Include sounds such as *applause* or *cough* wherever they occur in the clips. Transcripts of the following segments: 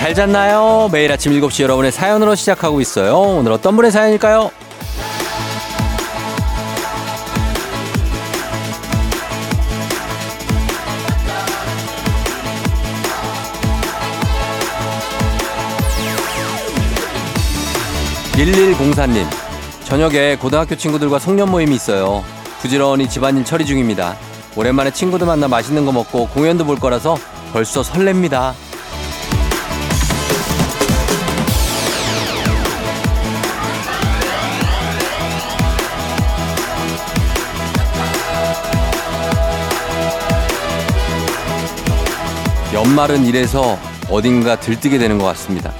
잘 잤나요? 매일 아침 7시 여러분의 사연으로 시작하고 있어요. 오늘 어떤 분의 사연일까요? 1104님, 저녁에 고등학교 친구들과 송년 모임이 있어요. 부지런히 집안일 처리 중입니다. 오랜만에 친구들 만나 맛있는 거 먹고 공연도 볼 거라서 벌써 설렙니다. 연말은 이래서 어딘가 들뜨게 되는 것 같습니다.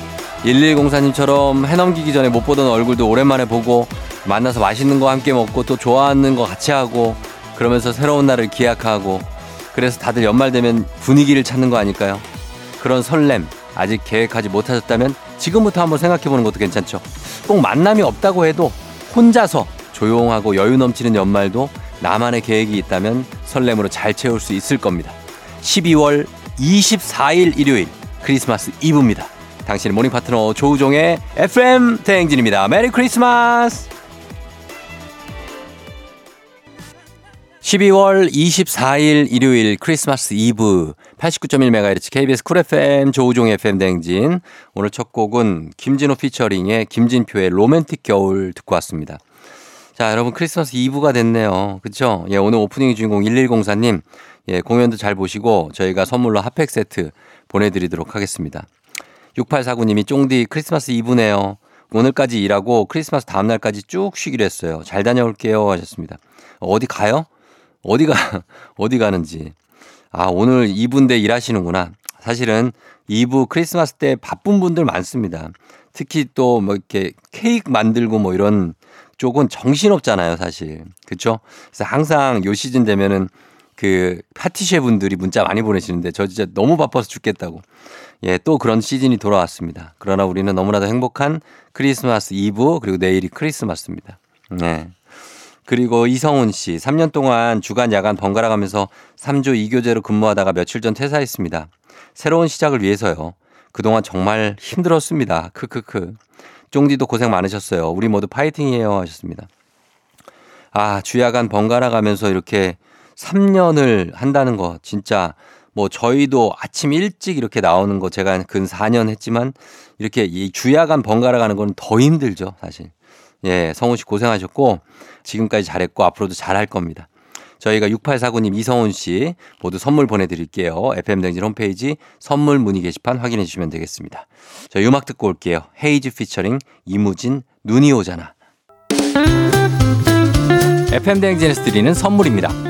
1104님처럼 해넘기기 전에 못 보던 얼굴도 오랜만에 보고 만나서 맛있는 거 함께 먹고 또 좋아하는 거 같이 하고 그러면서 새로운 날을 기약하고 그래서 다들 연말 되면 분위기를 찾는 거 아닐까요? 그런 설렘 아직 계획하지 못하셨다면 지금부터 한번 생각해 보는 것도 괜찮죠. 꼭 만남이 없다고 해도 혼자서 조용하고 여유 넘치는 연말도 나만의 계획이 있다면 설렘으로 잘 채울 수 있을 겁니다. 12월 24일 일요일 크리스마스 이브입니다. 당신의 morning 파트너 조우종의 FM 대행진입니다. Merry Christmas! 12월 24일 일요일 크리스마스 이브 89.1MHz KBS 쿨 FM 조우종 FM 대행진 오늘 첫 곡은 김진호 featuring의 김진표의 로맨틱 겨울 듣고 왔습니다. 자 여러분 크리스마스 이브가 됐네요. 그쵸? 예 오늘 오프닝 주인공 1104님 예 공연도 잘 보시고 저희가 선물로 핫팩 세트 보내드리도록 하겠습니다. 6849님이 쫑디 크리스마스 이브네요. 오늘까지 일하고 크리스마스 다음날까지 쭉 쉬기로 했어요. 잘 다녀올게요 하셨습니다. 어디 가요? 어디가, *laughs* 어디 가는지. 아, 오늘 2부인데 일하시는구나. 사실은 2부 크리스마스 때 바쁜 분들 많습니다. 특히 또 뭐 이렇게 케이크 만들고 뭐 이런 쪽은 정신없잖아요, 사실. 그쵸? 그래서 항상 요 시즌 되면은 그 파티셰 분들이 문자 많이 보내시는데 저 진짜 너무 바빠서 죽겠다고. 예, 또 그런 시즌이 돌아왔습니다. 그러나 우리는 너무나도 행복한 크리스마스 이브 그리고 내일이 크리스마스입니다. 네. 그리고 이성훈 씨, 3년 동안 주간 야간 번갈아 가면서 3조 2교제로 근무하다가 며칠 전 퇴사했습니다. 새로운 시작을 위해서요. 그동안 정말 힘들었습니다. 크크크. 쫑디도 고생 많으셨어요. 우리 모두 파이팅이에요 하셨습니다. 아, 주야간 번갈아 가면서 이렇게 3년을 한다는 거 진짜 뭐 저희도 아침 일찍 이렇게 나오는 거 제가 근 4년 했지만 이렇게 이 주야간 번갈아 가는 건 더 힘들죠, 사실. 예, 성훈 씨 고생하셨고 지금까지 잘했고 앞으로도 잘할 겁니다. 저희가 6849님, 이성훈 씨 모두 선물 보내드릴게요. FM댕진 홈페이지 선물 문의 게시판 확인해 주시면 되겠습니다. 저희 음악 듣고 올게요. 헤이즈 피처링 이무진 눈이 오잖아. FM댕진에서 드리는 선물입니다.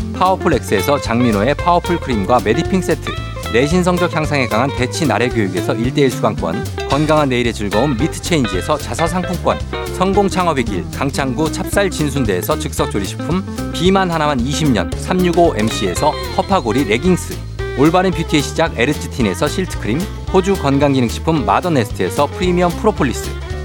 파워풀 엑스에서 장민호의 파워풀 크림과 메디핑 세트 내신 성적 향상에 강한 대치 나래 교육에서 1대1 수강권 건강한 내일의 즐거움 미트 체인지에서 자사 상품권 성공 창업의 길 강창구 찹쌀 진순대에서 즉석 조리식품 비만 하나만 20년 365MC에서 허파고리 레깅스 올바른 뷰티의 시작 에르츠틴에서 실트크림 호주 건강기능식품 마더네스트에서 프리미엄 프로폴리스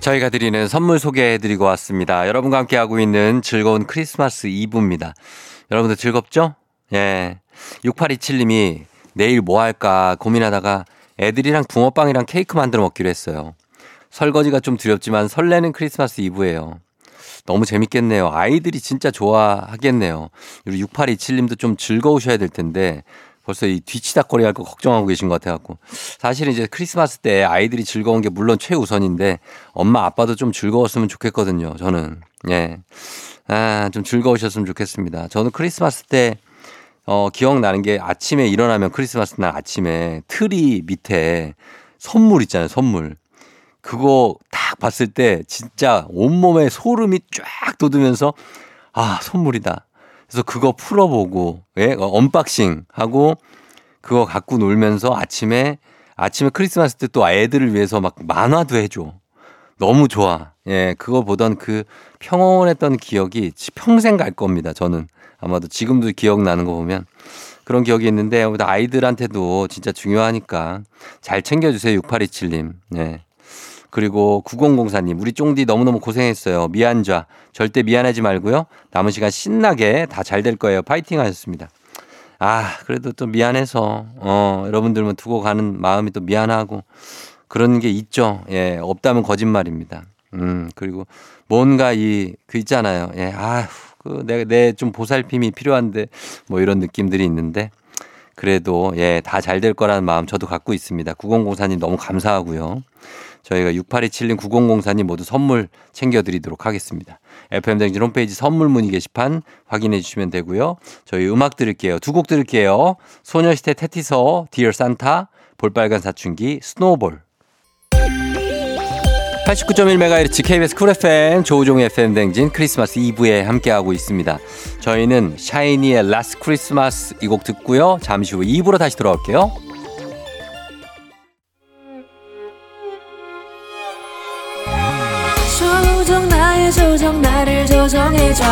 저희가 드리는 선물 소개해드리고 왔습니다. 여러분과 함께하고 있는 즐거운 크리스마스 이브입니다. 여러분들 즐겁죠? 예. 6827님이 내일 뭐 할까 고민하다가 애들이랑 붕어빵이랑 케이크 만들어 먹기로 했어요. 설거지가 좀 두렵지만 설레는 크리스마스 이브예요. 너무 재밌겠네요. 아이들이 진짜 좋아하겠네요. 우리 6827님도 좀 즐거우셔야 될 텐데 벌써 이 뒤치다거리 할 거 걱정하고 계신 것 같아갖고. 사실은 이제 크리스마스 때 아이들이 즐거운 게 물론 최우선인데 엄마 아빠도 좀 즐거웠으면 좋겠거든요. 저는. 예. 아, 좀 즐거우셨으면 좋겠습니다. 저는 크리스마스 때 어, 기억나는 게 아침에 일어나면 크리스마스 날 아침에 트리 밑에 선물 있잖아요. 선물. 그거 딱 봤을 때 진짜 온몸에 소름이 쫙 돋으면서 아, 선물이다. 그래서 그거 풀어보고, 예, 어, unboxing 하고 그거 갖고 놀면서 아침에, 아침에 크리스마스 때 또 애들을 위해서 막 만화도 해줘. 너무 좋아. 예, 그거 보던 그 평온했던 기억이 평생 갈 겁니다. 저는 아마도 지금도 기억나는 거 보면 그런 기억이 있는데 아이들한테도 진짜 중요하니까 잘 챙겨주세요. 6827님. 예. 그리고 9004님, 우리 쫑디 너무너무 고생했어요. 미안좌. 절대 미안하지 말고요. 남은 시간 신나게 다 잘 될 거예요. 파이팅 하셨습니다. 아, 그래도 또 미안해서, 어, 여러분들만 두고 가는 마음이 또 미안하고 그런 게 있죠. 예, 없다면 거짓말입니다. 음, 그리고 뭔가 이, 그 있잖아요. 예, 아휴, 그, 내, 내 좀 보살핌이 필요한데 뭐 이런 느낌들이 있는데 그래도 예, 다 잘 될 거라는 마음 저도 갖고 있습니다. 9004님 너무 감사하고요. 저희가 6827님 9004님 모두 선물 챙겨드리도록 하겠습니다. FM댕진 홈페이지 선물 문의 게시판 확인해 주시면 되고요. 저희 음악 들을게요. 두 곡 들을게요. 소녀시대 태티서, Dear Santa, 볼빨간 사춘기, Snowball. 89.1MHz KBS 쿨 FM 조우종의 FM 댕진 크리스마스 2부에 함께하고 있습니다. 저희는 샤이니의 Last Christmas 이 곡 듣고요. 잠시 후 2부로 다시 돌아올게요. 조정 나의 조정 나를 조정해줘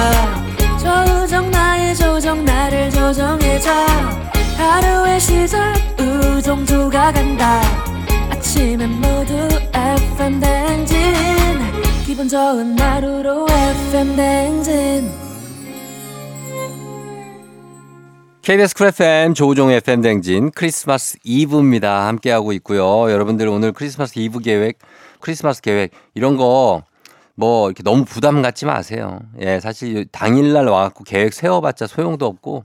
조정 나의 조정 나를 조정해줘 하루의 시절 우정조가 간다 아침엔 모두 FM 댕진 기분 좋은 하루로 FM 댕진 KBS 쿨 FM 조우종 FM 댕진 크리스마스 이브입니다. 함께하고 있고요. 여러분들 오늘 크리스마스 이브 계획, 크리스마스 계획 이런 거 뭐 이렇게 너무 부담 갖지 마세요. 예, 사실 당일날 와갖고 계획 세워봤자 소용도 없고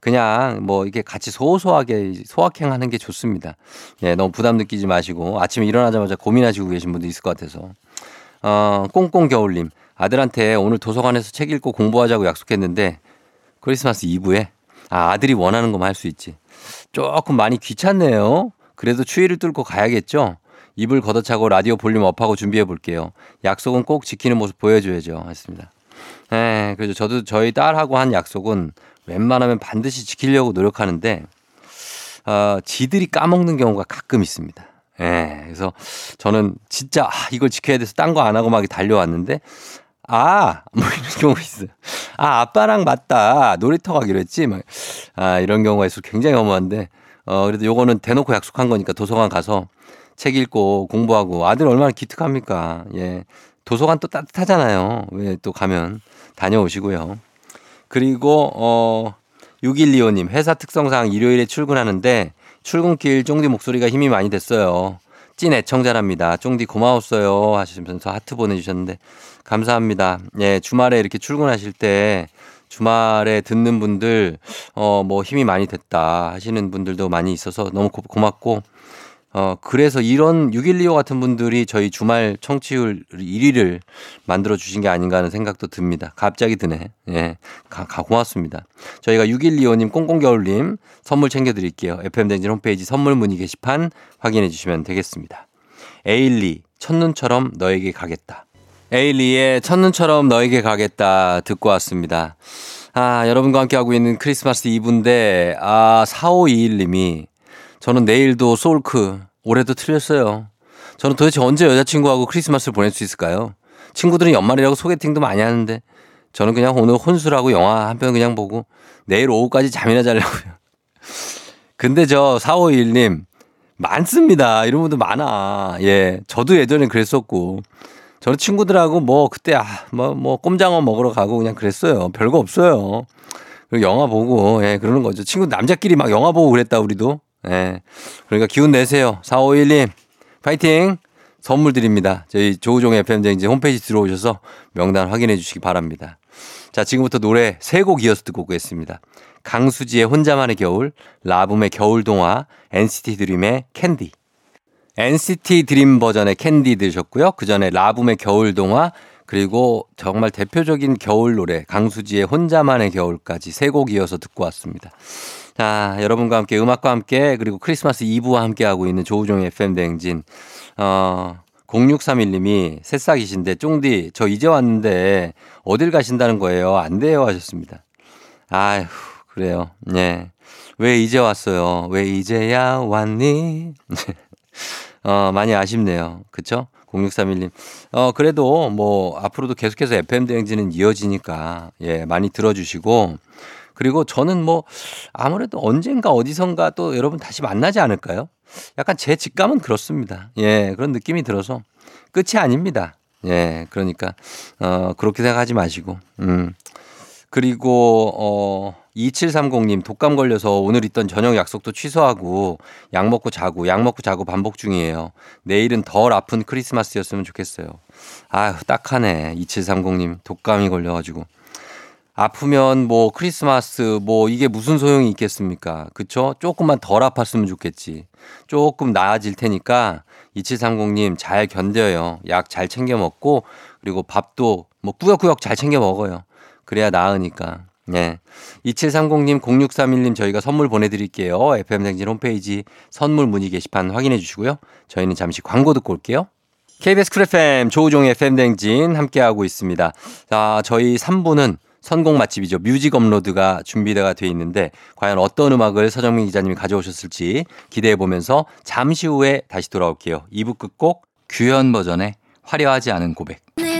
그냥 뭐 이렇게 같이 소소하게 소확행 하는 게 좋습니다. 예, 너무 부담 느끼지 마시고 아침에 일어나자마자 고민하시고 계신 분도 있을 것 같아서. 어, 꽁꽁 겨울님. 아들한테 오늘 도서관에서 책 읽고 공부하자고 약속했는데 크리스마스 이브에 아, 아들이 원하는 것만 할 수 있지. 조금 많이 귀찮네요. 그래도 추위를 뚫고 가야겠죠? 이불 걷어차고 라디오 볼륨 업하고 준비해 볼게요. 약속은 꼭 지키는 모습 보여줘야죠. 했습니다. 네, 그래서 저도 저희 딸하고 한 약속은 웬만하면 반드시 지키려고 노력하는데, 어, 지들이 까먹는 경우가 가끔 있습니다. 예, 네, 그래서 저는 진짜, 아, 이걸 지켜야 돼서 딴 거 안 하고 막 달려왔는데, 아, 뭐 이런 경우가 있어요. 아, 아빠랑 맞다. 놀이터 가기로 했지. 막, 아, 이런 경우가 있어 굉장히 허무한데, 어, 그래도 요거는 대놓고 약속한 거니까 도서관 가서 책 읽고 공부하고 아들 얼마나 기특합니까. 예. 도서관 또 따뜻하잖아요. 왜 또 가면 다녀오시고요. 그리고, 어, 6125님, 회사 특성상 일요일에 출근하는데 출근길 쫑디 목소리가 힘이 많이 됐어요. 찐 애청자랍니다. 쫑디 고마웠어요. 하시면서 하트 보내주셨는데 감사합니다. 예, 주말에 이렇게 출근하실 때 주말에 듣는 분들, 어, 뭐 힘이 많이 됐다 하시는 분들도 많이 있어서 너무 고, 고맙고 어, 그래서 이런 6125 같은 분들이 저희 주말 청취율 1위를 만들어 주신 게 아닌가 하는 생각도 듭니다. 갑자기 드네. 예. 가, 가 고맙습니다. 저희가 6125님, 꽁꽁겨울님 선물 챙겨 드릴게요. FM댕진 홈페이지 선물 문의 게시판 확인해 주시면 되겠습니다. 에일리, 첫눈처럼 너에게 가겠다. 에일리의 첫눈처럼 너에게 가겠다 듣고 왔습니다. 아, 여러분과 함께하고 있는 크리스마스 이브인데, 아, 4521님이 저는 내일도 솔크, 올해도 틀렸어요. 저는 도대체 언제 여자친구하고 크리스마스를 보낼 수 있을까요? 친구들은 연말이라고 소개팅도 많이 하는데 저는 그냥 오늘 혼술하고 영화 한 편 그냥 보고 내일 오후까지 잠이나 자려고요. *laughs* 근데 저 4521님 많습니다. 이런 분들 많아. 예. 저도 예전에 그랬었고 저는 친구들하고 뭐 그때 아, 뭐, 뭐 꼼장어 먹으러 가고 그냥 그랬어요. 별거 없어요. 그리고 영화 보고, 예, 그러는 거죠. 친구 남자끼리 막 영화 보고 그랬다, 우리도. 예. 그러니까 기운 내세요. 4551님, 파이팅! 선물 드립니다. 저희 조우종 FM대행진 홈페이지 들어오셔서 명단 확인해 주시기 바랍니다. 자, 지금부터 노래 세 곡 이어서 듣고 오겠습니다. 강수지의 혼자만의 겨울, 라붐의 겨울동화, NCT 드림의 캔디. NCT 드림 버전의 캔디 들으셨고요. 그 전에 라붐의 겨울동화, 그리고 정말 대표적인 겨울 노래, 강수지의 혼자만의 겨울까지 세 곡 이어서 듣고 왔습니다. 자, 여러분과 함께 음악과 함께 그리고 크리스마스 이브와 함께 하고 있는 조우종의 FM 대행진. 어, 0631님이 새싹이신데 쫑디 저 이제 왔는데 어딜 가신다는 거예요? 안 돼요 하셨습니다. 아휴 그래요. 네. 왜 이제 왔어요? 왜 이제야 왔니? *laughs* 어, 많이 아쉽네요. 그쵸? 0631님. 어, 그래도 뭐 앞으로도 계속해서 FM 대행진은 이어지니까 예, 많이 들어주시고 그리고 저는 뭐 아무래도 언젠가 어디선가 또 여러분 다시 만나지 않을까요? 약간 제 직감은 그렇습니다. 예, 그런 느낌이 들어서 끝이 아닙니다. 예, 그러니까 어, 그렇게 생각하지 마시고. 음. 그리고 어 2730님 독감 걸려서 오늘 있던 저녁 약속도 취소하고 약 먹고 자고 약 먹고 자고 반복 중이에요. 내일은 덜 아픈 크리스마스였으면 좋겠어요. 아휴 딱하네. 2730님 독감이 걸려 가지고 아프면 뭐 크리스마스 뭐 이게 무슨 소용이 있겠습니까? 그쵸? 조금만 덜 아팠으면 좋겠지. 조금 나아질 테니까 2730님 잘 견뎌요. 약 잘 챙겨 먹고 그리고 밥도 뭐 꾸역꾸역 잘 챙겨 먹어요. 그래야 나으니까. 네. 2730님, 0631님 저희가 선물 보내드릴게요. FM댕진 홈페이지 선물 문의 게시판 확인해 주시고요. 저희는 잠시 광고 듣고 올게요. KBS 쿨 FM 조우종의 FM댕진 함께하고 있습니다. 자, 저희 3부는 선곡 맛집이죠. 뮤직 업로드가 준비가 돼 있는데 과연 어떤 음악을 서정민 기자님이 가져오셨을지 기대해 보면서 잠시 후에 다시 돌아올게요. 2부 끝곡 규현 버전의 화려하지 않은 고백. 오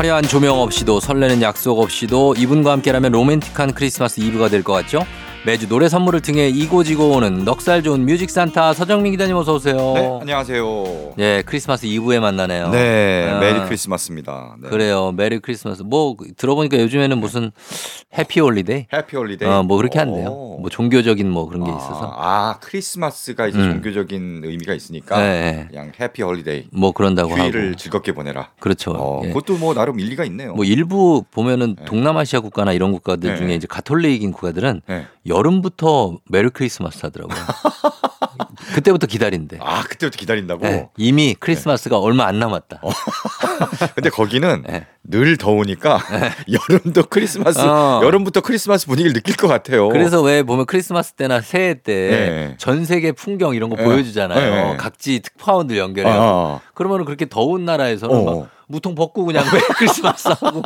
화려한 조명 없이도 설레는 약속 없이도 이분과 함께라면 로맨틱한 크리스마스 이브가 될 것 같죠? 매주 노래 선물을 통해 이고지고 오는 넉살 좋은 뮤직 산타 서정민 기자님 어서 오세요. 네, 안녕하세요. 예, 크리스마스 이브에 만나네요. 네, 아. 메리 크리스마스입니다. 네. 그래요. 메리 크리스마스. 뭐 들어보니까 요즘에는 무슨 Happy holiday? Happy holiday. 어, 뭐 그렇게 한대요. 오. 뭐 종교적인 뭐 그런 게 아, 있어서. 아, 크리스마스가 이제 음. 종교적인 의미가 있으니까 네. 그냥 happy holiday. 뭐 그런다고 휴일을 하고. 즐겁게 보내라. 그렇죠. 어, 예. 그것도 뭐 나름 일리가 있네요. 뭐 일부 보면은 네. 동남아시아 국가나 이런 국가들 네. 중에 이제 가톨릭인 국가들은 네. 여름부터 메리 크리스마스 하더라고요. *laughs* 그때부터 기다린대. 아, 그때부터 기다린다고. 예, 이미 크리스마스가 얼마 안 남았다. *laughs* 근데 거기는 네. 늘 더우니까 *laughs* 여름도 크리스마스, 어. 여름부터 크리스마스 분위기를 느낄 것 같아요. 그래서 왜 보면 크리스마스 때나 새해 때전 네. 세계 풍경 이런 거 네. 보여주잖아요. 네. 각지 특파원들 연결해요. 아, 그러면은 그렇게 더운 나라에서는 어. 막 무통 벗고 그냥 왜 크리스마스 하고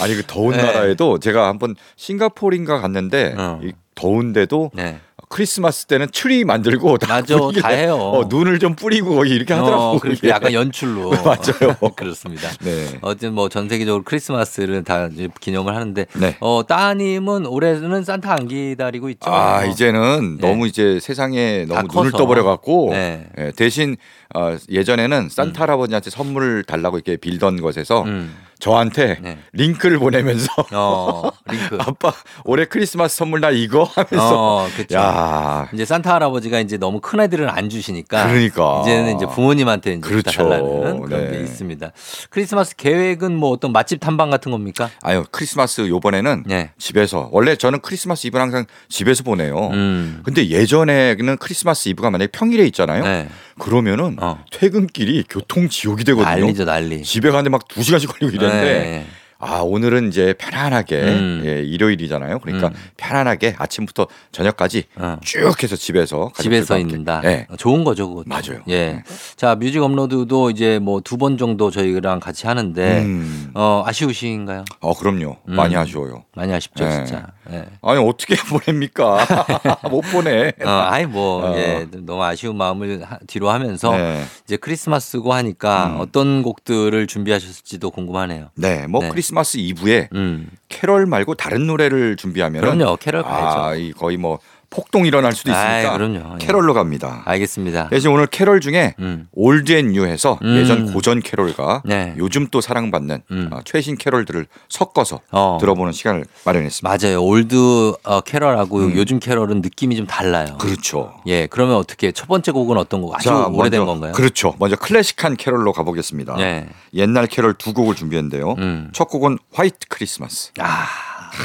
아니 그 더운 네. 나라에도 제가 한번 싱가포르인가 갔는데 어. 이 더운데도 네. 크리스마스 때는 트리 만들고 다 맞아, *laughs* 다 해요. 어, 눈을 좀 뿌리고 이렇게 하더라고요. 어, 그렇게 예. 약간 연출로 *laughs* 맞아요. *laughs* 그렇습니다. 네. 어쨌든 뭐 전 세계적으로 크리스마스를 다 기념을 하는데 네. 어 따님은 올해는 산타 안 기다리고 있죠. 아 어. 이제는 네. 너무 이제 세상에 다 너무 눈을 커서. 떠버려 갖고 네. 대신 어, 예전에는 산타 할아버지한테 선물 달라고 이렇게 빌던 것에서 음. 저한테 네. 링크를 보내면서 어, *laughs* 링크. 아빠 올해 크리스마스 선물 나 이거 하면서 어, 그쵸. 야 이제 산타 할아버지가 이제 너무 큰 애들은 안 주시니까 그러니까. 이제는 이제 부모님한테 이제 그렇죠. 부탁하려는 그런 게 네. 있습니다. 크리스마스 계획은 뭐 어떤 맛집 탐방 같은 겁니까? 아유 크리스마스 요번에는 네. 집에서 원래 저는 크리스마스 이브는 항상 집에서 보내요. 음. 근데 예전에는 크리스마스 이브가 만약에 평일에 있잖아요. 네. 그러면은 어. 퇴근길이 교통 지옥이 되거든요. 난리죠, 난리. 집에 가는데 막 두 시간씩 걸리고 이랬는데 네. 아 오늘은 이제 편안하게 음. 예, 일요일이잖아요. 그러니까 음. 편안하게 아침부터 저녁까지 어. 쭉 해서 집에서 집에서. 있는다. 네. 어, 좋은 거죠, 그거. 맞아요. 예. 네. 자, 뮤직 업로드도 이제 뭐 두 번 정도 저희랑 같이 하는데 음. 어, 아쉬우신가요? 어 그럼요. 음. 많이 아쉬워요. 많이 아쉽죠, 네. 진짜. 예. 아니 어떻게 *laughs* 보냅니까? *laughs* 못 보내. 어, 아이 뭐 어. 예, 너무 아쉬운 마음을 하- 뒤로 하면서 네. 이제 크리스마스고 하니까 음. 어떤 곡들을 준비하셨을지도 궁금하네요. 네, 뭐 네. 크리스마스 이브에 음. 캐럴 말고 다른 노래를 준비하면 그럼요. 캐럴 가야죠. 아, 이 거의 뭐 폭동 일어날 수도 있으니까 아이, 그럼요. 예. 캐럴로 갑니다. 알겠습니다. 대신 오늘 캐럴 중에 음. old and new해서 음. 예전 고전 캐럴과 네. 요즘 또 사랑받는 음. 어, 최신 캐럴들을 섞어서 어. 들어보는 시간을 마련했습니다. 맞아요. old 어, 캐럴하고 음. 요즘 캐럴은 느낌이 좀 달라요. 그렇죠. 예, 그러면 어떻게 첫 번째 곡은 어떤 곡? 아주 자, 오래된 먼저- 건가요? 그렇죠. 먼저 클래식한 캐럴로 가보겠습니다. 네. 옛날 캐럴 두 곡을 준비했는데요. 음. 첫 곡은 화이트 크리스마스. 아,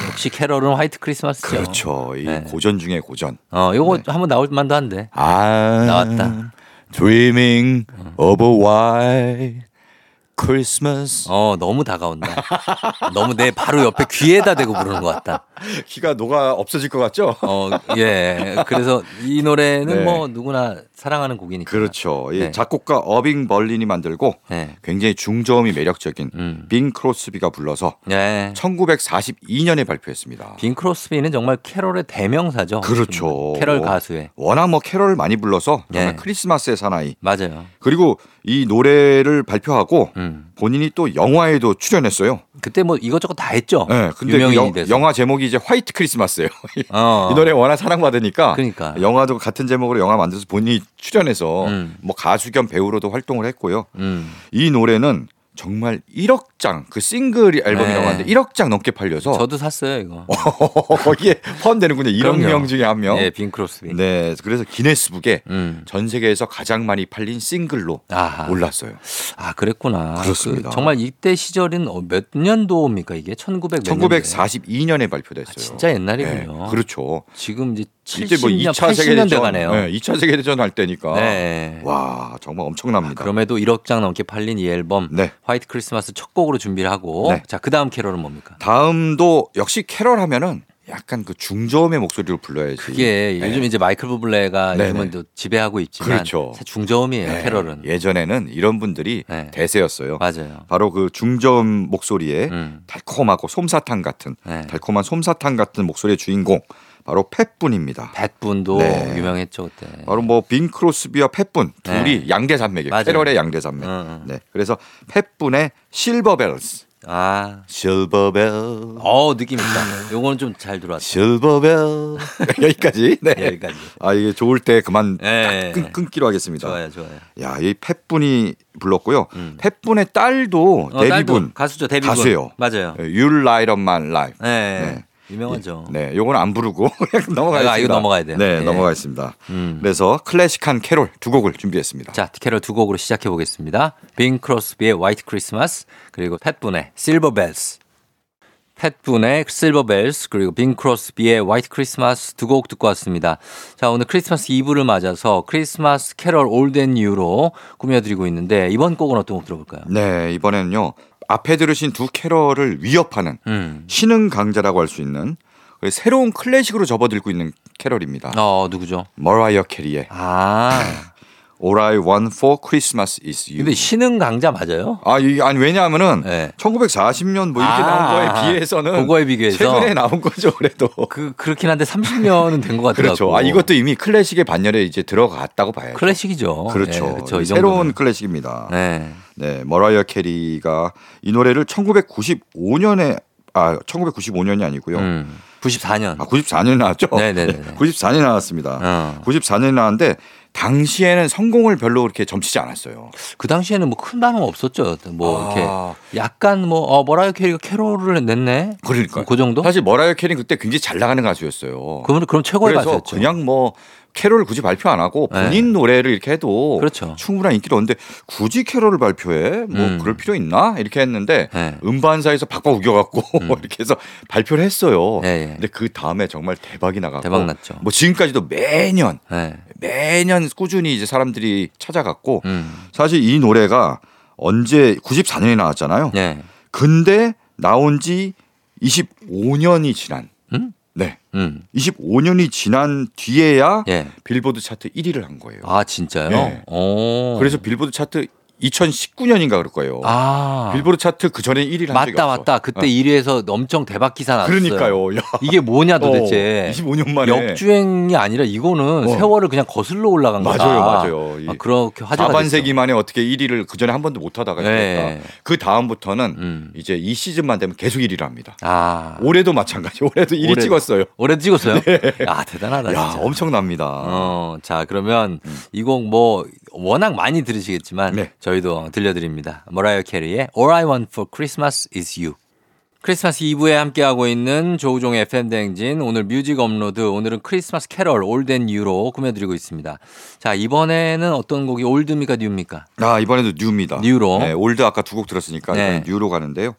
역시 캐럴은 화이트 크리스마스죠. 그렇죠. 이 네. 고전 중에 고전. 어, 요거 한번 나올 만도 한데. 아, 나왔다. Dreaming of a white Christmas. 어, 너무 다가온다. 너무 내 바로 옆에 귀에다 대고 부르는 것 같다. 귀가 녹아 없어질 것 같죠? 어, 예. 그래서 이 노래는 네. 뭐 누구나 사랑하는 곡이니까. 그렇죠. 이 네. 작곡가 어빙 벌린이 만들고 네. 굉장히 중저음이 매력적인 음. 빙 크로스비가 불러서 네. 1942년에 발표했습니다. 빙 크로스비는 정말 캐럴의 대명사죠. 그렇죠. 캐럴 가수의. 워낙 뭐 캐럴을 많이 불러서 정말 네. 크리스마스의 사나이. 맞아요. 그리고 이 노래를 발표하고 음. 본인이 또 영화에도 출연했어요. 그때 뭐 이것저것 다 했죠. 네, 근데 그 영, 돼서. 영화 제목이 이제 화이트 크리스마스예요. *laughs* 어. 이 노래 워낙 사랑받으니까 그러니까. 영화도 같은 제목으로 영화 만들어서 본인이 출연해서 음. 뭐 가수 겸 배우로도 활동을 했고요. 음. 이 노래는 정말 1억 장, 그 싱글 앨범이라고 네. 하는데 1억 장 넘게 팔려서 저도 샀어요, 이거. 거기에 포함되는군요. 1억 그럼요. 명 중에 한 명. 예, 빙 크로스비. 네, 그래서 기네스북에 음. 전 세계에서 가장 많이 팔린 싱글로 아하. 올랐어요. 아, 그랬구나. 그렇습니다. 그 정말 이때 시절은 어, 몇 년도입니까, 이게? 1900몇 년도에? 1942년에 발표됐어요. 아, 진짜 옛날이군요. 네, 그렇죠. 지금 이제 이때 70년, 뭐 2차 80년 세계대전, 돼 가네요. 네, 2차 세계대전 할 때니까. 네. 와, 정말 엄청납니다. 그럼에도 1억 장 넘게 팔린 이 앨범 네. 화이트 크리스마스 첫 곡으로 준비를 하고 네. 자, 그다음 캐럴은 뭡니까? 다음도 역시 캐럴 하면은 약간 그 중저음의 목소리로 불러야지. 그게 네. 요즘 이제 마이클 부블레가. 요즘은 또 지배하고 있지만 그렇죠. 중저음이에요, 네, 캐럴은. 예전에는 이런 분들이 네. 대세였어요. 맞아요. 바로 그 중저음 목소리에 음. 달콤하고 솜사탕 같은 네. 달콤한 솜사탕 같은 목소리의 주인공 바로 팻분입니다. 팻분도 네. 유명했죠, 그때. 바로 뭐 빈 크로스비와 팻분 네. 둘이 양대 산맥이에요. 맞아요. 캐럴의 양대 산맥. 응, 응. 네. 그래서 팻분의 실버벨스. 아. 실버벨. 어, 느낌 있다. 요거는 좀 잘 들어왔다. 실버벨. *laughs* 여기까지. 네. 여기까지. 아 이게 좋을 때 그만 네. 끊, 끊기로 하겠습니다. 좋아요, 좋아요. 야, 이 팻분이 불렀고요. 음. 팻분의 딸도 어, 데뷔분 가수죠, 데뷔분. 가수예요. 맞아요. Up My Life. 네. 네. 유명하죠. 네, 요거는 안 부르고 *laughs* 넘어가겠습니다. 아, 이거 넘어가야 돼요. 네, 예. 넘어가겠습니다. 음. 그래서 클래식한 캐롤 두 곡을 준비했습니다. 자, 캐럴 두 곡으로 시작해 보겠습니다. 빙 크로스비의 화이트 크리스마스 그리고 팻 분의 Silver Bells. 팻 분의 Silver Bells 그리고 빙 크로스비의 화이트 크리스마스 두 곡 듣고 왔습니다. 자, 오늘 크리스마스 이브를 맞아서 크리스마스 캐럴 old and new로 꾸며드리고 있는데 이번 곡은 어떤 곡 들어볼까요? 네, 이번에는요. 앞에 들으신 두 캐럴을 위협하는 음. 신흥 강자라고 할 수 있는 새로운 클래식으로 접어들고 있는 캐럴입니다. 어, 누구죠? 머라이어 캐리의 아. All I Want for Christmas is You. 근데 신흥 강자 맞아요? 아, 이 아니 왜냐하면은 네. 1940년 뭐 이렇게 아, 나온 거에 비해서는 그거에 비교해서? 최근에 나온 거죠, 그래도. 그 그렇긴 한데 30년은 된 것 같더라고. 그렇죠. 아, 이것도 이미 클래식의 반열에 이제 들어갔다고 봐야죠. 클래식이죠. 그렇죠. 네, 그렇죠. 이 새로운. 클래식입니다. 네. 네. 머라이어 캐리가 이 노래를 1995년에 아, 1995년이 아니고요. 음. 94년. 아, 94년에 나왔죠? 네네네. 94년에 나왔습니다. 어. 94년에 나왔는데 당시에는 성공을 별로 그렇게 점치지 않았어요. 그 당시에는 뭐 큰 반응 없었죠. 뭐 이렇게 아, 약간 뭐 어, 머라이어 캐리가 캐롤을 냈네. 그러니까 그 정도? 사실 머라이어 캐리 그때 굉장히 잘 나가는 가수였어요. 그럼 그럼 최고의 가수였죠. 그냥 뭐 캐롤을 굳이 발표 안 하고 본인 노래를 이렇게 해도 그렇죠. 충분한 인기를 얻는데 굳이 캐롤을 발표해 뭐 음. 그럴 필요 있나 이렇게 했는데 네. 음반사에서 박박 우겨갖고 음. *laughs* 이렇게 해서 발표를 했어요. 예, 예. 근데 그 다음에 정말 대박이 나갔고 대박 났죠. 뭐 지금까지도 매년 네. 매년 꾸준히 이제 사람들이 찾아갔고 음. 사실 이 노래가 언제 94년에 나왔잖아요. 네. 근데 나온 지 25년이 지난 음? 네. 음. 25년이 지난 뒤에야 예. 빌보드 차트 1위를 한 거예요. 아 진짜요? 네. 오. 그래서 빌보드 차트 2019년인가 그럴 거예요. 아 빌보드 차트 그 전에 1위를 한 적이 맞다 없어. 맞다. 그때 어. 1위에서 엄청 대박 기사 났어요. 그러니까요. 야. 이게 뭐냐 도대체. 어, 25년 만에 역주행이 아니라 이거는 어. 세월을 그냥 거슬러 올라간 거다. 맞아요, 맞아요. 이 아, 그렇게 화제가 4반세기 만에 어떻게 1위를 그 전에 한 번도 못 하다가 네. 그 다음부터는 음. 이제 이 시즌만 되면 계속 1위를 합니다. 아 올해도 마찬가지. *laughs* 올해도 1위 올해도. 찍었어요. 올해 찍었어요? 아 대단하다 야, 진짜. 엄청납니다. 어, 자 그러면 이곡 뭐 워낙 많이 들으시겠지만 네. 저희도 들려드립니다. 머라이어 캐리의 All I Want for Christmas is You. 크리스마스 이브에 함께하고 있는 조우종의 FM 대행진 오늘 뮤직 업로드 오늘은 크리스마스 캐럴 old and new로 꾸며드리고 있습니다. 자 이번에는 어떤 곡이 old입니까 new입니까? 아, 이번에도 new입니다. new로. 네, old 아까 두 곡 들었으니까 네. new로 가는데요.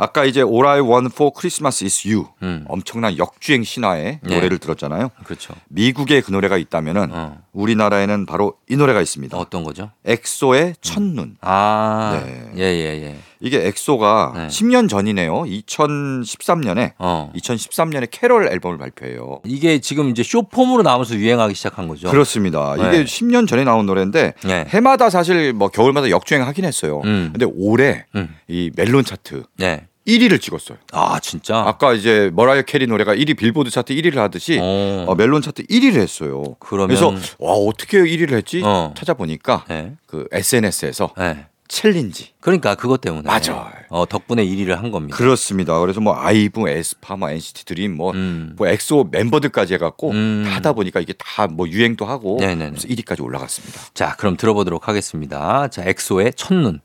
아까 이제 All I Want for Christmas is You 음. 엄청난 역주행 신화의 네. 노래를 들었잖아요. 그렇죠. 미국에 그 노래가 있다면은 어. 우리나라에는 바로 이 노래가 있습니다. 어떤 거죠? 엑소의 첫눈. 아, 네. 예, 예, 예. 이게 엑소가 네. 10년 전이네요. 2013년에 어. 2013년에 캐럴 앨범을 발표해요. 이게 지금 이제 쇼폼으로 나오면서 유행하기 시작한 거죠. 그렇습니다. 네. 이게 10년 전에 나온 노래인데 네. 해마다 사실 뭐 겨울마다 역주행하긴 했어요. 음. 근데 올해 음. 이 멜론 차트 네. 1위를 찍었어요. 아, 진짜? 아까 이제 머라이어 캐리 노래가 1위 빌보드 차트 1위를 하듯이 어. 어, 멜론 차트 1위를 했어요. 그러면- 그래서 와 어떻게 1위를 했지 어. 찾아보니까 네. 그 SNS에서 네. challenge 그러니까 그것 때문에. 맞아요. 어, 덕분에 1위를 한 겁니다. 그렇습니다. 그래서 뭐 아이브, 에스파, 뭐 NCT 드림, 뭐, 음. 뭐 엑소 멤버들까지 해갖고 음. 다 하다 보니까 이게 다 뭐 유행도 하고 네네네. 그래서 1위까지 올라갔습니다. 자, 그럼 들어보도록 하겠습니다. 자, 엑소의 첫눈.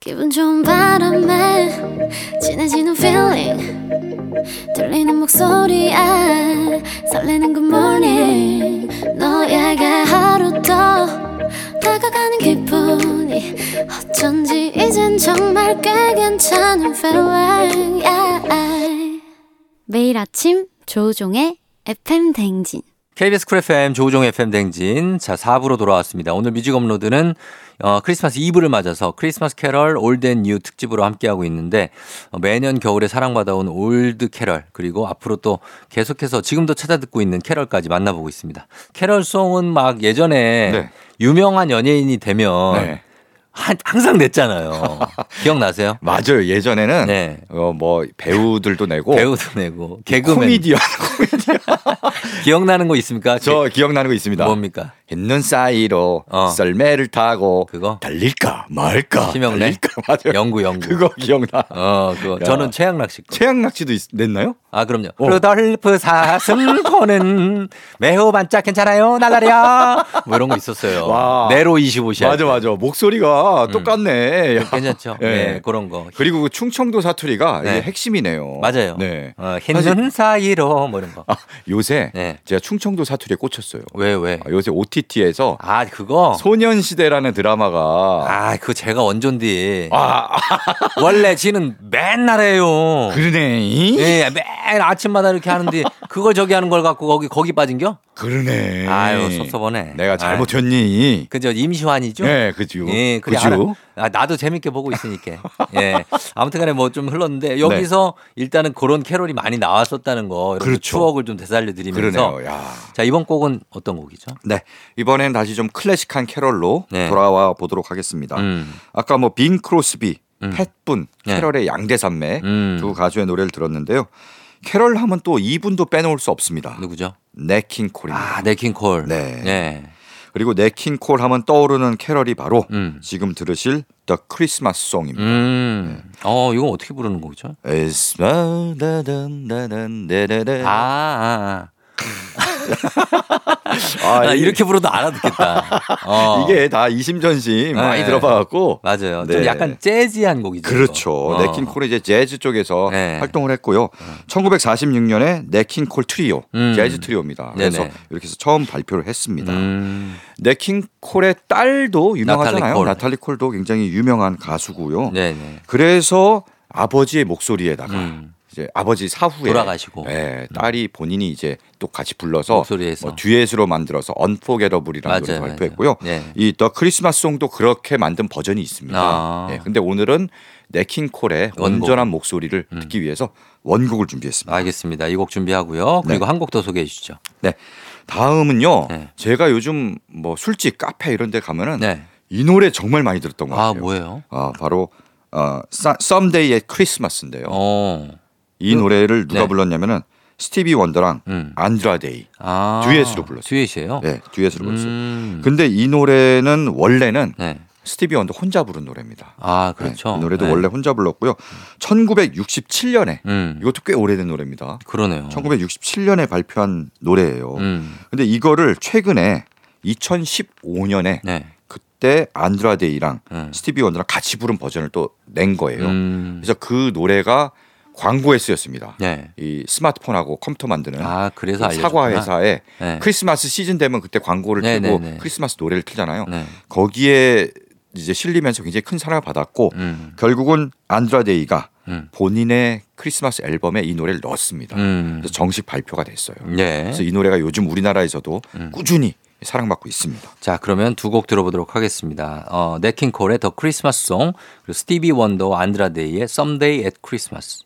기분 좋은 바람에 진해지는 feeling 들리는 목소리에 설레는 morning 너에게 하루 더 다가가는 기분이 어쩐지 이젠 정말 꽤 괜찮은 feeling yeah. 매일 아침 조우종의 FM 대행진 KBS 쿨 FM 조우종 FM 대행진. 자, 4부로 돌아왔습니다. 오늘 뮤직 업로드는 어, 크리스마스 이브를 맞아서 크리스마스 캐럴 old new 특집으로 함께하고 있는데 어, 매년 겨울에 사랑받아온 old 캐럴 그리고 앞으로 또 계속해서 지금도 찾아 듣고 있는 캐럴까지 만나보고 있습니다. 캐럴송은 막 예전에 네. 유명한 연예인이 되면 네. 한- 항상 냈잖아요. *laughs* 기억나세요? 맞아요. 예전에는 네. 어, 뭐 배우들도 내고 배우도 내고 개그맨 코미디언 *laughs* *laughs* 기억나는 거 있습니까? 저 기억나는 거 있습니다. 뭡니까? 흰 눈 사이로 어. 썰매를 타고 그거? 달릴까 말까 심형래? 달릴까 맞아요. 영구 영구. 그거 기억나. 어, 그거. 야. 저는 최양락 씨 거. 최양락씨도 있- 냈나요? 아, 그럼요. 어. 루돌프 사슴코는 *laughs* 매우 반짝 괜찮아요. 나가랴. 뭐 이런 거 있었어요. 와. 네로 25시. 맞아 맞아 목소리가 똑같네. 야. 음. 괜찮죠. *laughs* 예. 네, 그런 거. 그리고 그 충청도 사투리가 네. 핵심이네요. 맞아요. 네. 어, 흰눈 사이로 뭐 이런 거. 아, 요새 네. 제가 충청도 사투리에 꽂혔어요. 왜, 왜? 아, 요새 OTT에서 아, 그거? 소년시대라는 드라마가 아, 그거 제가 원조인데. 아, 원래 지는 맨날 해요. 그러네. 예, 매일 아침마다 이렇게 하는데 그걸 저기 하는 걸 갖고 거기 거기 빠진겨? 그러네. 아유 섭섭하네. 내가 잘못했니? 그저 임시완이죠? 네, 그죠. 예, 그래 그죠. 아, 나도 재밌게 보고 있으니까. *laughs* 예. 아무튼간에 뭐 좀 흘렀는데 여기서 일단은 그런 캐롤이 많이 나왔었다는 거 네. 그렇죠. 추억을 좀 되살려드리면서. 자 이번 곡은 어떤 곡이죠? 네. 이번엔 다시 좀 클래식한 캐럴로 네. 돌아와 보도록 하겠습니다. 음, 아까 뭐 빈 크로스비, 음. 팻분, 네. 캐럴의 양대산맥 음. 두 가수의 노래를 들었는데요. 캐럴 하면 또 이분도 빼놓을 수 없습니다. 누구죠? 네킹콜입니다. 아, 네킹콜. 네. 네. 그리고 네킹콜 하면 떠오르는 캐럴이 바로 음. 지금 들으실 The Christmas Song입니다. 음. 어, 이건 어떻게 부르는 곡이죠? It's my. 아, 아, 아. 아, 이렇게 불러도 알아듣겠다. 어. *laughs* 이게 다 이심전심 많이 네. 들어봐갖고 맞아요. 좀 네. 약간 재즈한 곡이죠. 그렇죠. 어. 네킹콜이 이제 재즈 쪽에서 네. 활동을 했고요. 1946년에 네킹콜 트리오, 음. 재즈 트리오입니다. 그래서 네네. 이렇게 해서 처음 발표를 했습니다. 음. 네킹콜의 딸도 유명하잖아요. 나탈리 콜. 나탈리 콜도 굉장히 유명한 가수고요. 네네. 그래서 아버지의 목소리에다가 음. 이제 아버지 사후에 돌아가시고. 예, 딸이 본인이 이제 또 같이 불러서 목소리에서. 뭐 듀엣으로 만들어서 Unforgettable이라는 노래 발표했고요. 네. 이더 크리스마스 송도 그렇게 만든 버전이 있습니다. 아. 예, 근데 오늘은 냇 킹 콜의. 온전한 목소리를 음. 듣기 위해서 원곡을 준비했습니다. 알겠습니다. 이 곡 준비하고요. 그리고 네. 한곡 더 소개해 주시죠. 네. 다음은요. 네. 제가 요즘 뭐 술집, 카페 이런 데 가면은 네. 이 노래 정말 많이 들었던 것 아, 같아요. 뭐예요? 아, 바로 어, 사- Someday at Christmas인데요. 어. 이 그- 노래를 누가 네. 불렀냐면은 스티비 원더랑 음. 안드라 데이 아. 듀엣으로 불렀어요. 듀엣이에요? 네, 듀엣으로 불렀어요. 음. 근데 이 노래는 원래는 네. 스티비 원더 혼자 부른 노래입니다. 아, 그렇죠. 네, 이 노래도 네. 원래 혼자 불렀고요. 1967년에 음. 이것도 꽤 오래된 노래입니다. 그러네요. 1967년에 발표한 노래예요. 음. 근데 이거를 최근에 2015년에 네. 그때 안드라데이랑 음. 스티비 원더랑 같이 부른 버전을 또 낸 거예요. 음. 그래서 그 노래가 광고에 쓰였습니다. 네. 이 스마트폰하고 컴퓨터 만드는 아, 그래서 알려 사과 회사에 네. 크리스마스 시즌 되면 그때 광고를 네, 틀고 네, 네. 크리스마스 노래를 틀잖아요. 네. 거기에 이제 실리면서 굉장히 큰 사랑을 받았고 음. 결국은 안드라데이가 음. 본인의 크리스마스 앨범에 이 노래를 넣었습니다. 음. 그래서 정식 발표가 됐어요. 네. 그래서 이 노래가 요즘 우리나라에서도 음. 꾸준히 사랑받고 있습니다. 자, 그러면 두 곡 들어보도록 하겠습니다. 어, 네킹콜의 더 크리스마스 송, 그리고 스티비 원더와 안드라데이의 Someday at Christmas.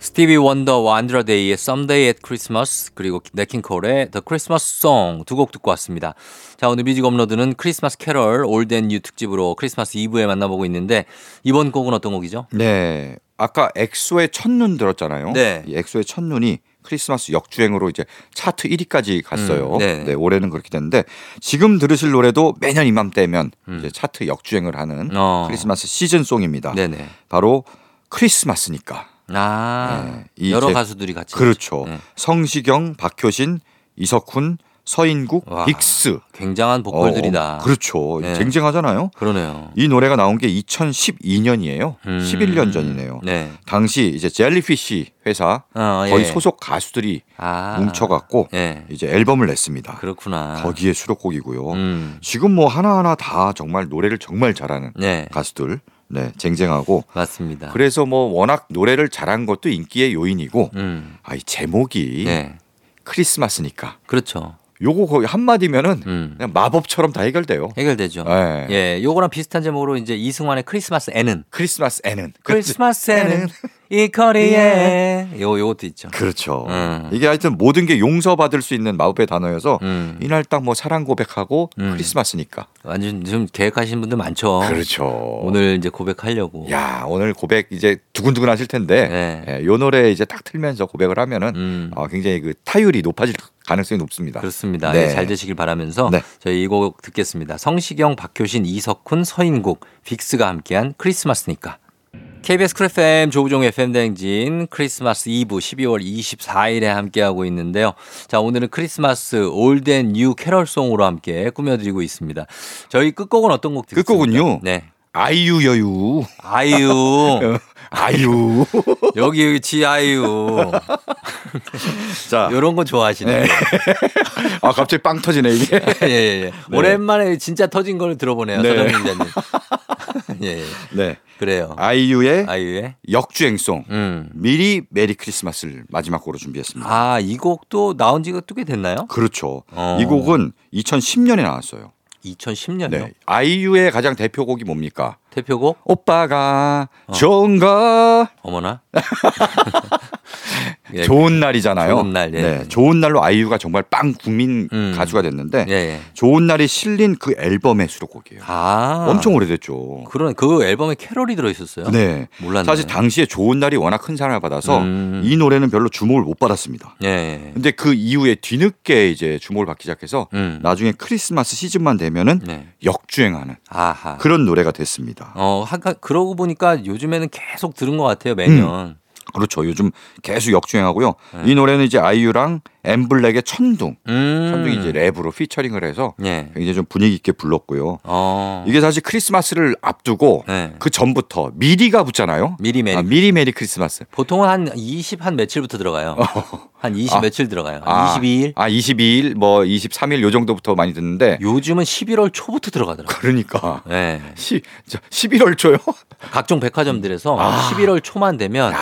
스티비 원더와 안드라데이의 Someday at Christmas, 그리고 네킹콜의 The Christmas Song 두 곡 듣고 왔습니다. 자, 오늘 뮤직 업로드는 크리스마스 캐럴 old and new 특집으로 크리스마스 이브에 만나보고 있는데 이번 곡은 어떤 곡이죠? 네. 아까 엑소의 첫눈 들었잖아요. 네. 이 엑소의 첫눈이 크리스마스 역주행으로 이제 차트 1위까지 갔어요. 음, 네. 네. 올해는 그렇게 됐는데 지금 들으실 노래도 매년 이맘때면 음. 이제 차트 역주행을 하는 어. 크리스마스 시즌 song입니다. 네네. 바로 크리스마스니까. 아, 네, 이 여러 제- 가수들이 같이. 그렇죠. 네. 성시경, 박효신, 이석훈, 서인국, 와, 빅스. 굉장한 보컬들이다. 어, 그렇죠. 네. 쟁쟁하잖아요. 그러네요. 이 노래가 나온 게 2012년이에요. 음. 11년 전이네요. 네. 당시 이제 젤리피쉬 회사 어, 거의 예. 소속 가수들이 아. 뭉쳐갖고 예. 이제 앨범을 냈습니다. 그렇구나. 거기에 수록곡이고요. 음. 지금 뭐 하나하나 다 정말 노래를 정말 잘하는 네. 가수들, 네 쟁쟁하고 맞습니다. 그래서 뭐 워낙 노래를 잘한 것도 인기의 요인이고, 음. 아이 제목이 네. 크리스마스니까 그렇죠. 요거 거의 한 마디면은 음. 그냥 마법처럼 다 해결돼요. 해결되죠. 네. 예, 요거랑 비슷한 제목으로 이제 이승환의 크리스마스 애는 크리스마스 애는 크리스마스 애는 애는 이 거리에 요 요것도 있죠. 그렇죠. 음. 이게 하여튼 모든 게 용서받을 수 있는 마법의 단어여서 음. 이날 딱 뭐 사랑 고백하고 음. 크리스마스니까. 완전 좀 계획하시는 분들 많죠. 그렇죠. 오늘 이제 고백하려고. 야 오늘 고백 이제 두근두근 하실 텐데 네. 예, 요 노래 이제 딱 틀면서 고백을 하면은 음. 어, 굉장히 그 타율이 높아질 가능성이 높습니다. 그렇습니다. 네. 예, 잘 되시길 바라면서 네. 저희 이 곡 듣겠습니다. 성시경, 박효신, 이석훈, 서인국, 빅스가 함께한 크리스마스니까. KBS 쿨 FM 조우종 FM 대행진 크리스마스 이브 12월 24일에 함께하고 있는데요. 자, 오늘은 크리스마스 old and new 캐럴송으로 함께 꾸며드리고 있습니다. 저희 끝곡은 어떤 곡 듣습니까? 끝곡은요? 네. 아이유 여유 *laughs* 아이유. 아이유 *laughs* 여기 여기 지아이유. 자, 이런 거 좋아하시네요. *laughs* 아 갑자기 빵 터지네 이게. 예, 예, 예. 오랜만에 진짜 터진 걸 들어보네요. 네. 서정민 기자님. *laughs* 예, 예. 네, 그래요. 아이유의 아이유의 역주행송 음. 미리 메리 크리스마스를 마지막 곡으로 준비했습니다. 아, 이 곡도 나온 지가 꽤 됐나요? 그렇죠. 어. 이 곡은 2010년에 나왔어요. 2010년이요. 네, 아이유의 가장 대표곡이 뭡니까? 대표곡? 오빠가 어. 좋은가 어머나. *laughs* 예. 좋은 날이잖아요. 좋은 날, 예. 네, 좋은 날로 아이유가 정말 빵 국민 음. 가수가 됐는데 예, 예. 좋은 날이 실린 그 앨범의 수록곡이에요. 아. 엄청 오래됐죠. 그런 그 앨범에 캐롤이 들어 있었어요? 네. 몰랐네. 사실 당시에 좋은 날이 워낙 큰 사랑을 받아서 음. 이 노래는 별로 주목을 못 받았습니다. 예, 예. 근데 그 이후에 뒤늦게 이제 주목을 받기 시작해서 음. 나중에 크리스마스 시즌만 되면은 네. 역주행하는 아하. 그런 노래가 됐습니다. 어, 하가 그러고 보니까 요즘에는 계속 들은 것 같아요, 매년. 그렇죠. 요즘 계속 역주행하고요. 네. 이 노래는 이제 아이유랑 엠블랙의 천둥. 음. 천둥이 이제 랩으로 피처링을 해서 예. 굉장히 좀 분위기 있게 불렀고요. 어. 이게 사실 크리스마스를 앞두고 네. 그 전부터 미리가 붙잖아요. 미리 메리. 아, 미리 메리 크리스마스. 보통은 한 20 한 며칠부터 들어가요. 한20 아. 며칠 들어가요. 아, 22일. 아, 22일, 뭐 23일 요 정도부터 많이 듣는데 요즘은 11월 초부터 들어가더라고요. 그러니까 네. 시, 저 11월 초요? 각종 백화점들에서 아. 11월 초만 되면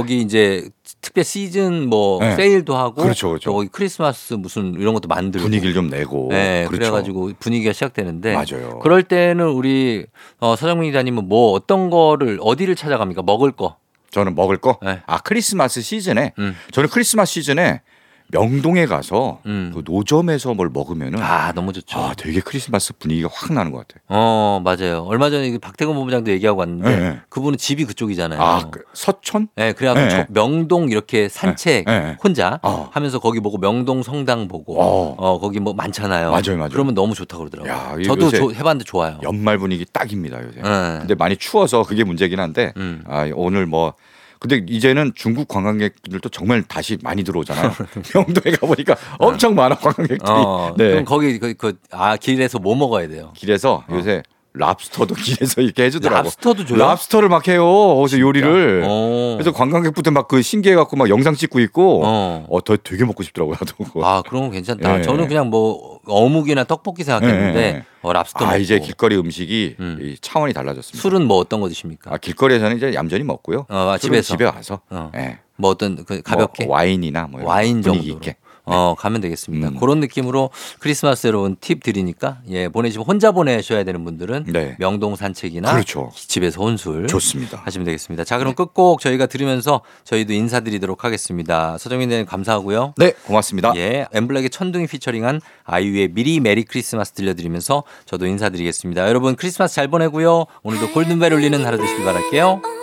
거기 이제 특별 시즌 뭐 네. 세일도 하고 그렇죠, 그렇죠. 거기 크리스마스 무슨 이런 것도 만들고 분위기를 좀 내고. 네, 그렇죠. 그래가지고 분위기가 시작되는데 맞아요. 그럴 때는 우리 어, 서정민 기자님은 뭐 어떤 거를 어디를 찾아갑니까? 먹을 거. 저는 먹을 거. 네. 아 크리스마스 시즌에 음. 저는 크리스마스 시즌에 명동에 가서 음. 그 노점에서 뭘 먹으면은 아, 아 너무 좋죠. 되게 크리스마스 분위기가 확 나는 것 같아요. 어 맞아요. 얼마 전에 그 박태근 본부장도 얘기하고 왔는데 네, 네. 그분은 집이 그쪽이잖아요. 아 그 서촌? 네, 그래갖고 네, 저- 네. 명동 이렇게 산책 네, 네. 혼자 어. 하면서 거기 보고 명동 성당 보고 어. 어, 거기 뭐 많잖아요. 맞아요, 맞아요. 그러면 너무 좋다 고 그러더라고요. 야, 이 저도 조- 해봤는데 좋아요. 연말 분위기 딱입니다 요새. 네. 근데 많이 추워서 그게 문제긴 한데 음. 아 오늘 뭐 근데 이제는 중국 관광객들도 정말 다시 많이 들어오잖아요. *laughs* 명동에 가보니까 엄청 많아 관광객들이. 어, 네. 그럼 거기 그, 그, 아 길에서 뭐 먹어야 돼요? 길에서 요새 랍스터도 *laughs* 길에서 이렇게 해주더라고. 랍스터도 줘요? 랍스터를 막 해요. 어디서 요리를. 어. 그래서 관광객부터 막 그 신기해갖고 막 영상 찍고 있고. 어. 어, 더 되게 먹고 싶더라고요. 나도. 아, 그런 건 괜찮다. 예. 저는 그냥 뭐 어묵이나 떡볶이 생각했는데 예, 예. 어, 랍스터 아, 먹고 이제 길거리 음식이 음. 이 차원이 달라졌습니다. 술은 뭐 어떤 거 드십니까? 아, 길거리에서는 이제 얌전히 먹고요. 어, 아, 집에서? 집에 와서. 어. 예. 뭐 어떤 그 가볍게 뭐 와인이나 뭐 와인 정도로. 있게. 어, 가면 되겠습니다. 음. 그런 느낌으로 크리스마스 여러분 팁 드리니까 예, 보내시면 혼자 보내셔야 되는 분들은 네. 명동 산책이나 그렇죠. 집에서 혼술 좋습니다. 하시면 되겠습니다. 자, 그럼 끝곡 저희가 들으면서 저희도 인사드리도록 하겠습니다. 서정민 대님 감사하고요. 네, 고맙습니다. 예, 엠블랙의 천둥이 피처링한 아이유의 미리 메리 크리스마스 들려드리면서 저도 인사드리겠습니다. 여러분 크리스마스 잘 보내고요. 오늘도 골든벨 울리는 하루 되시길 바랄게요.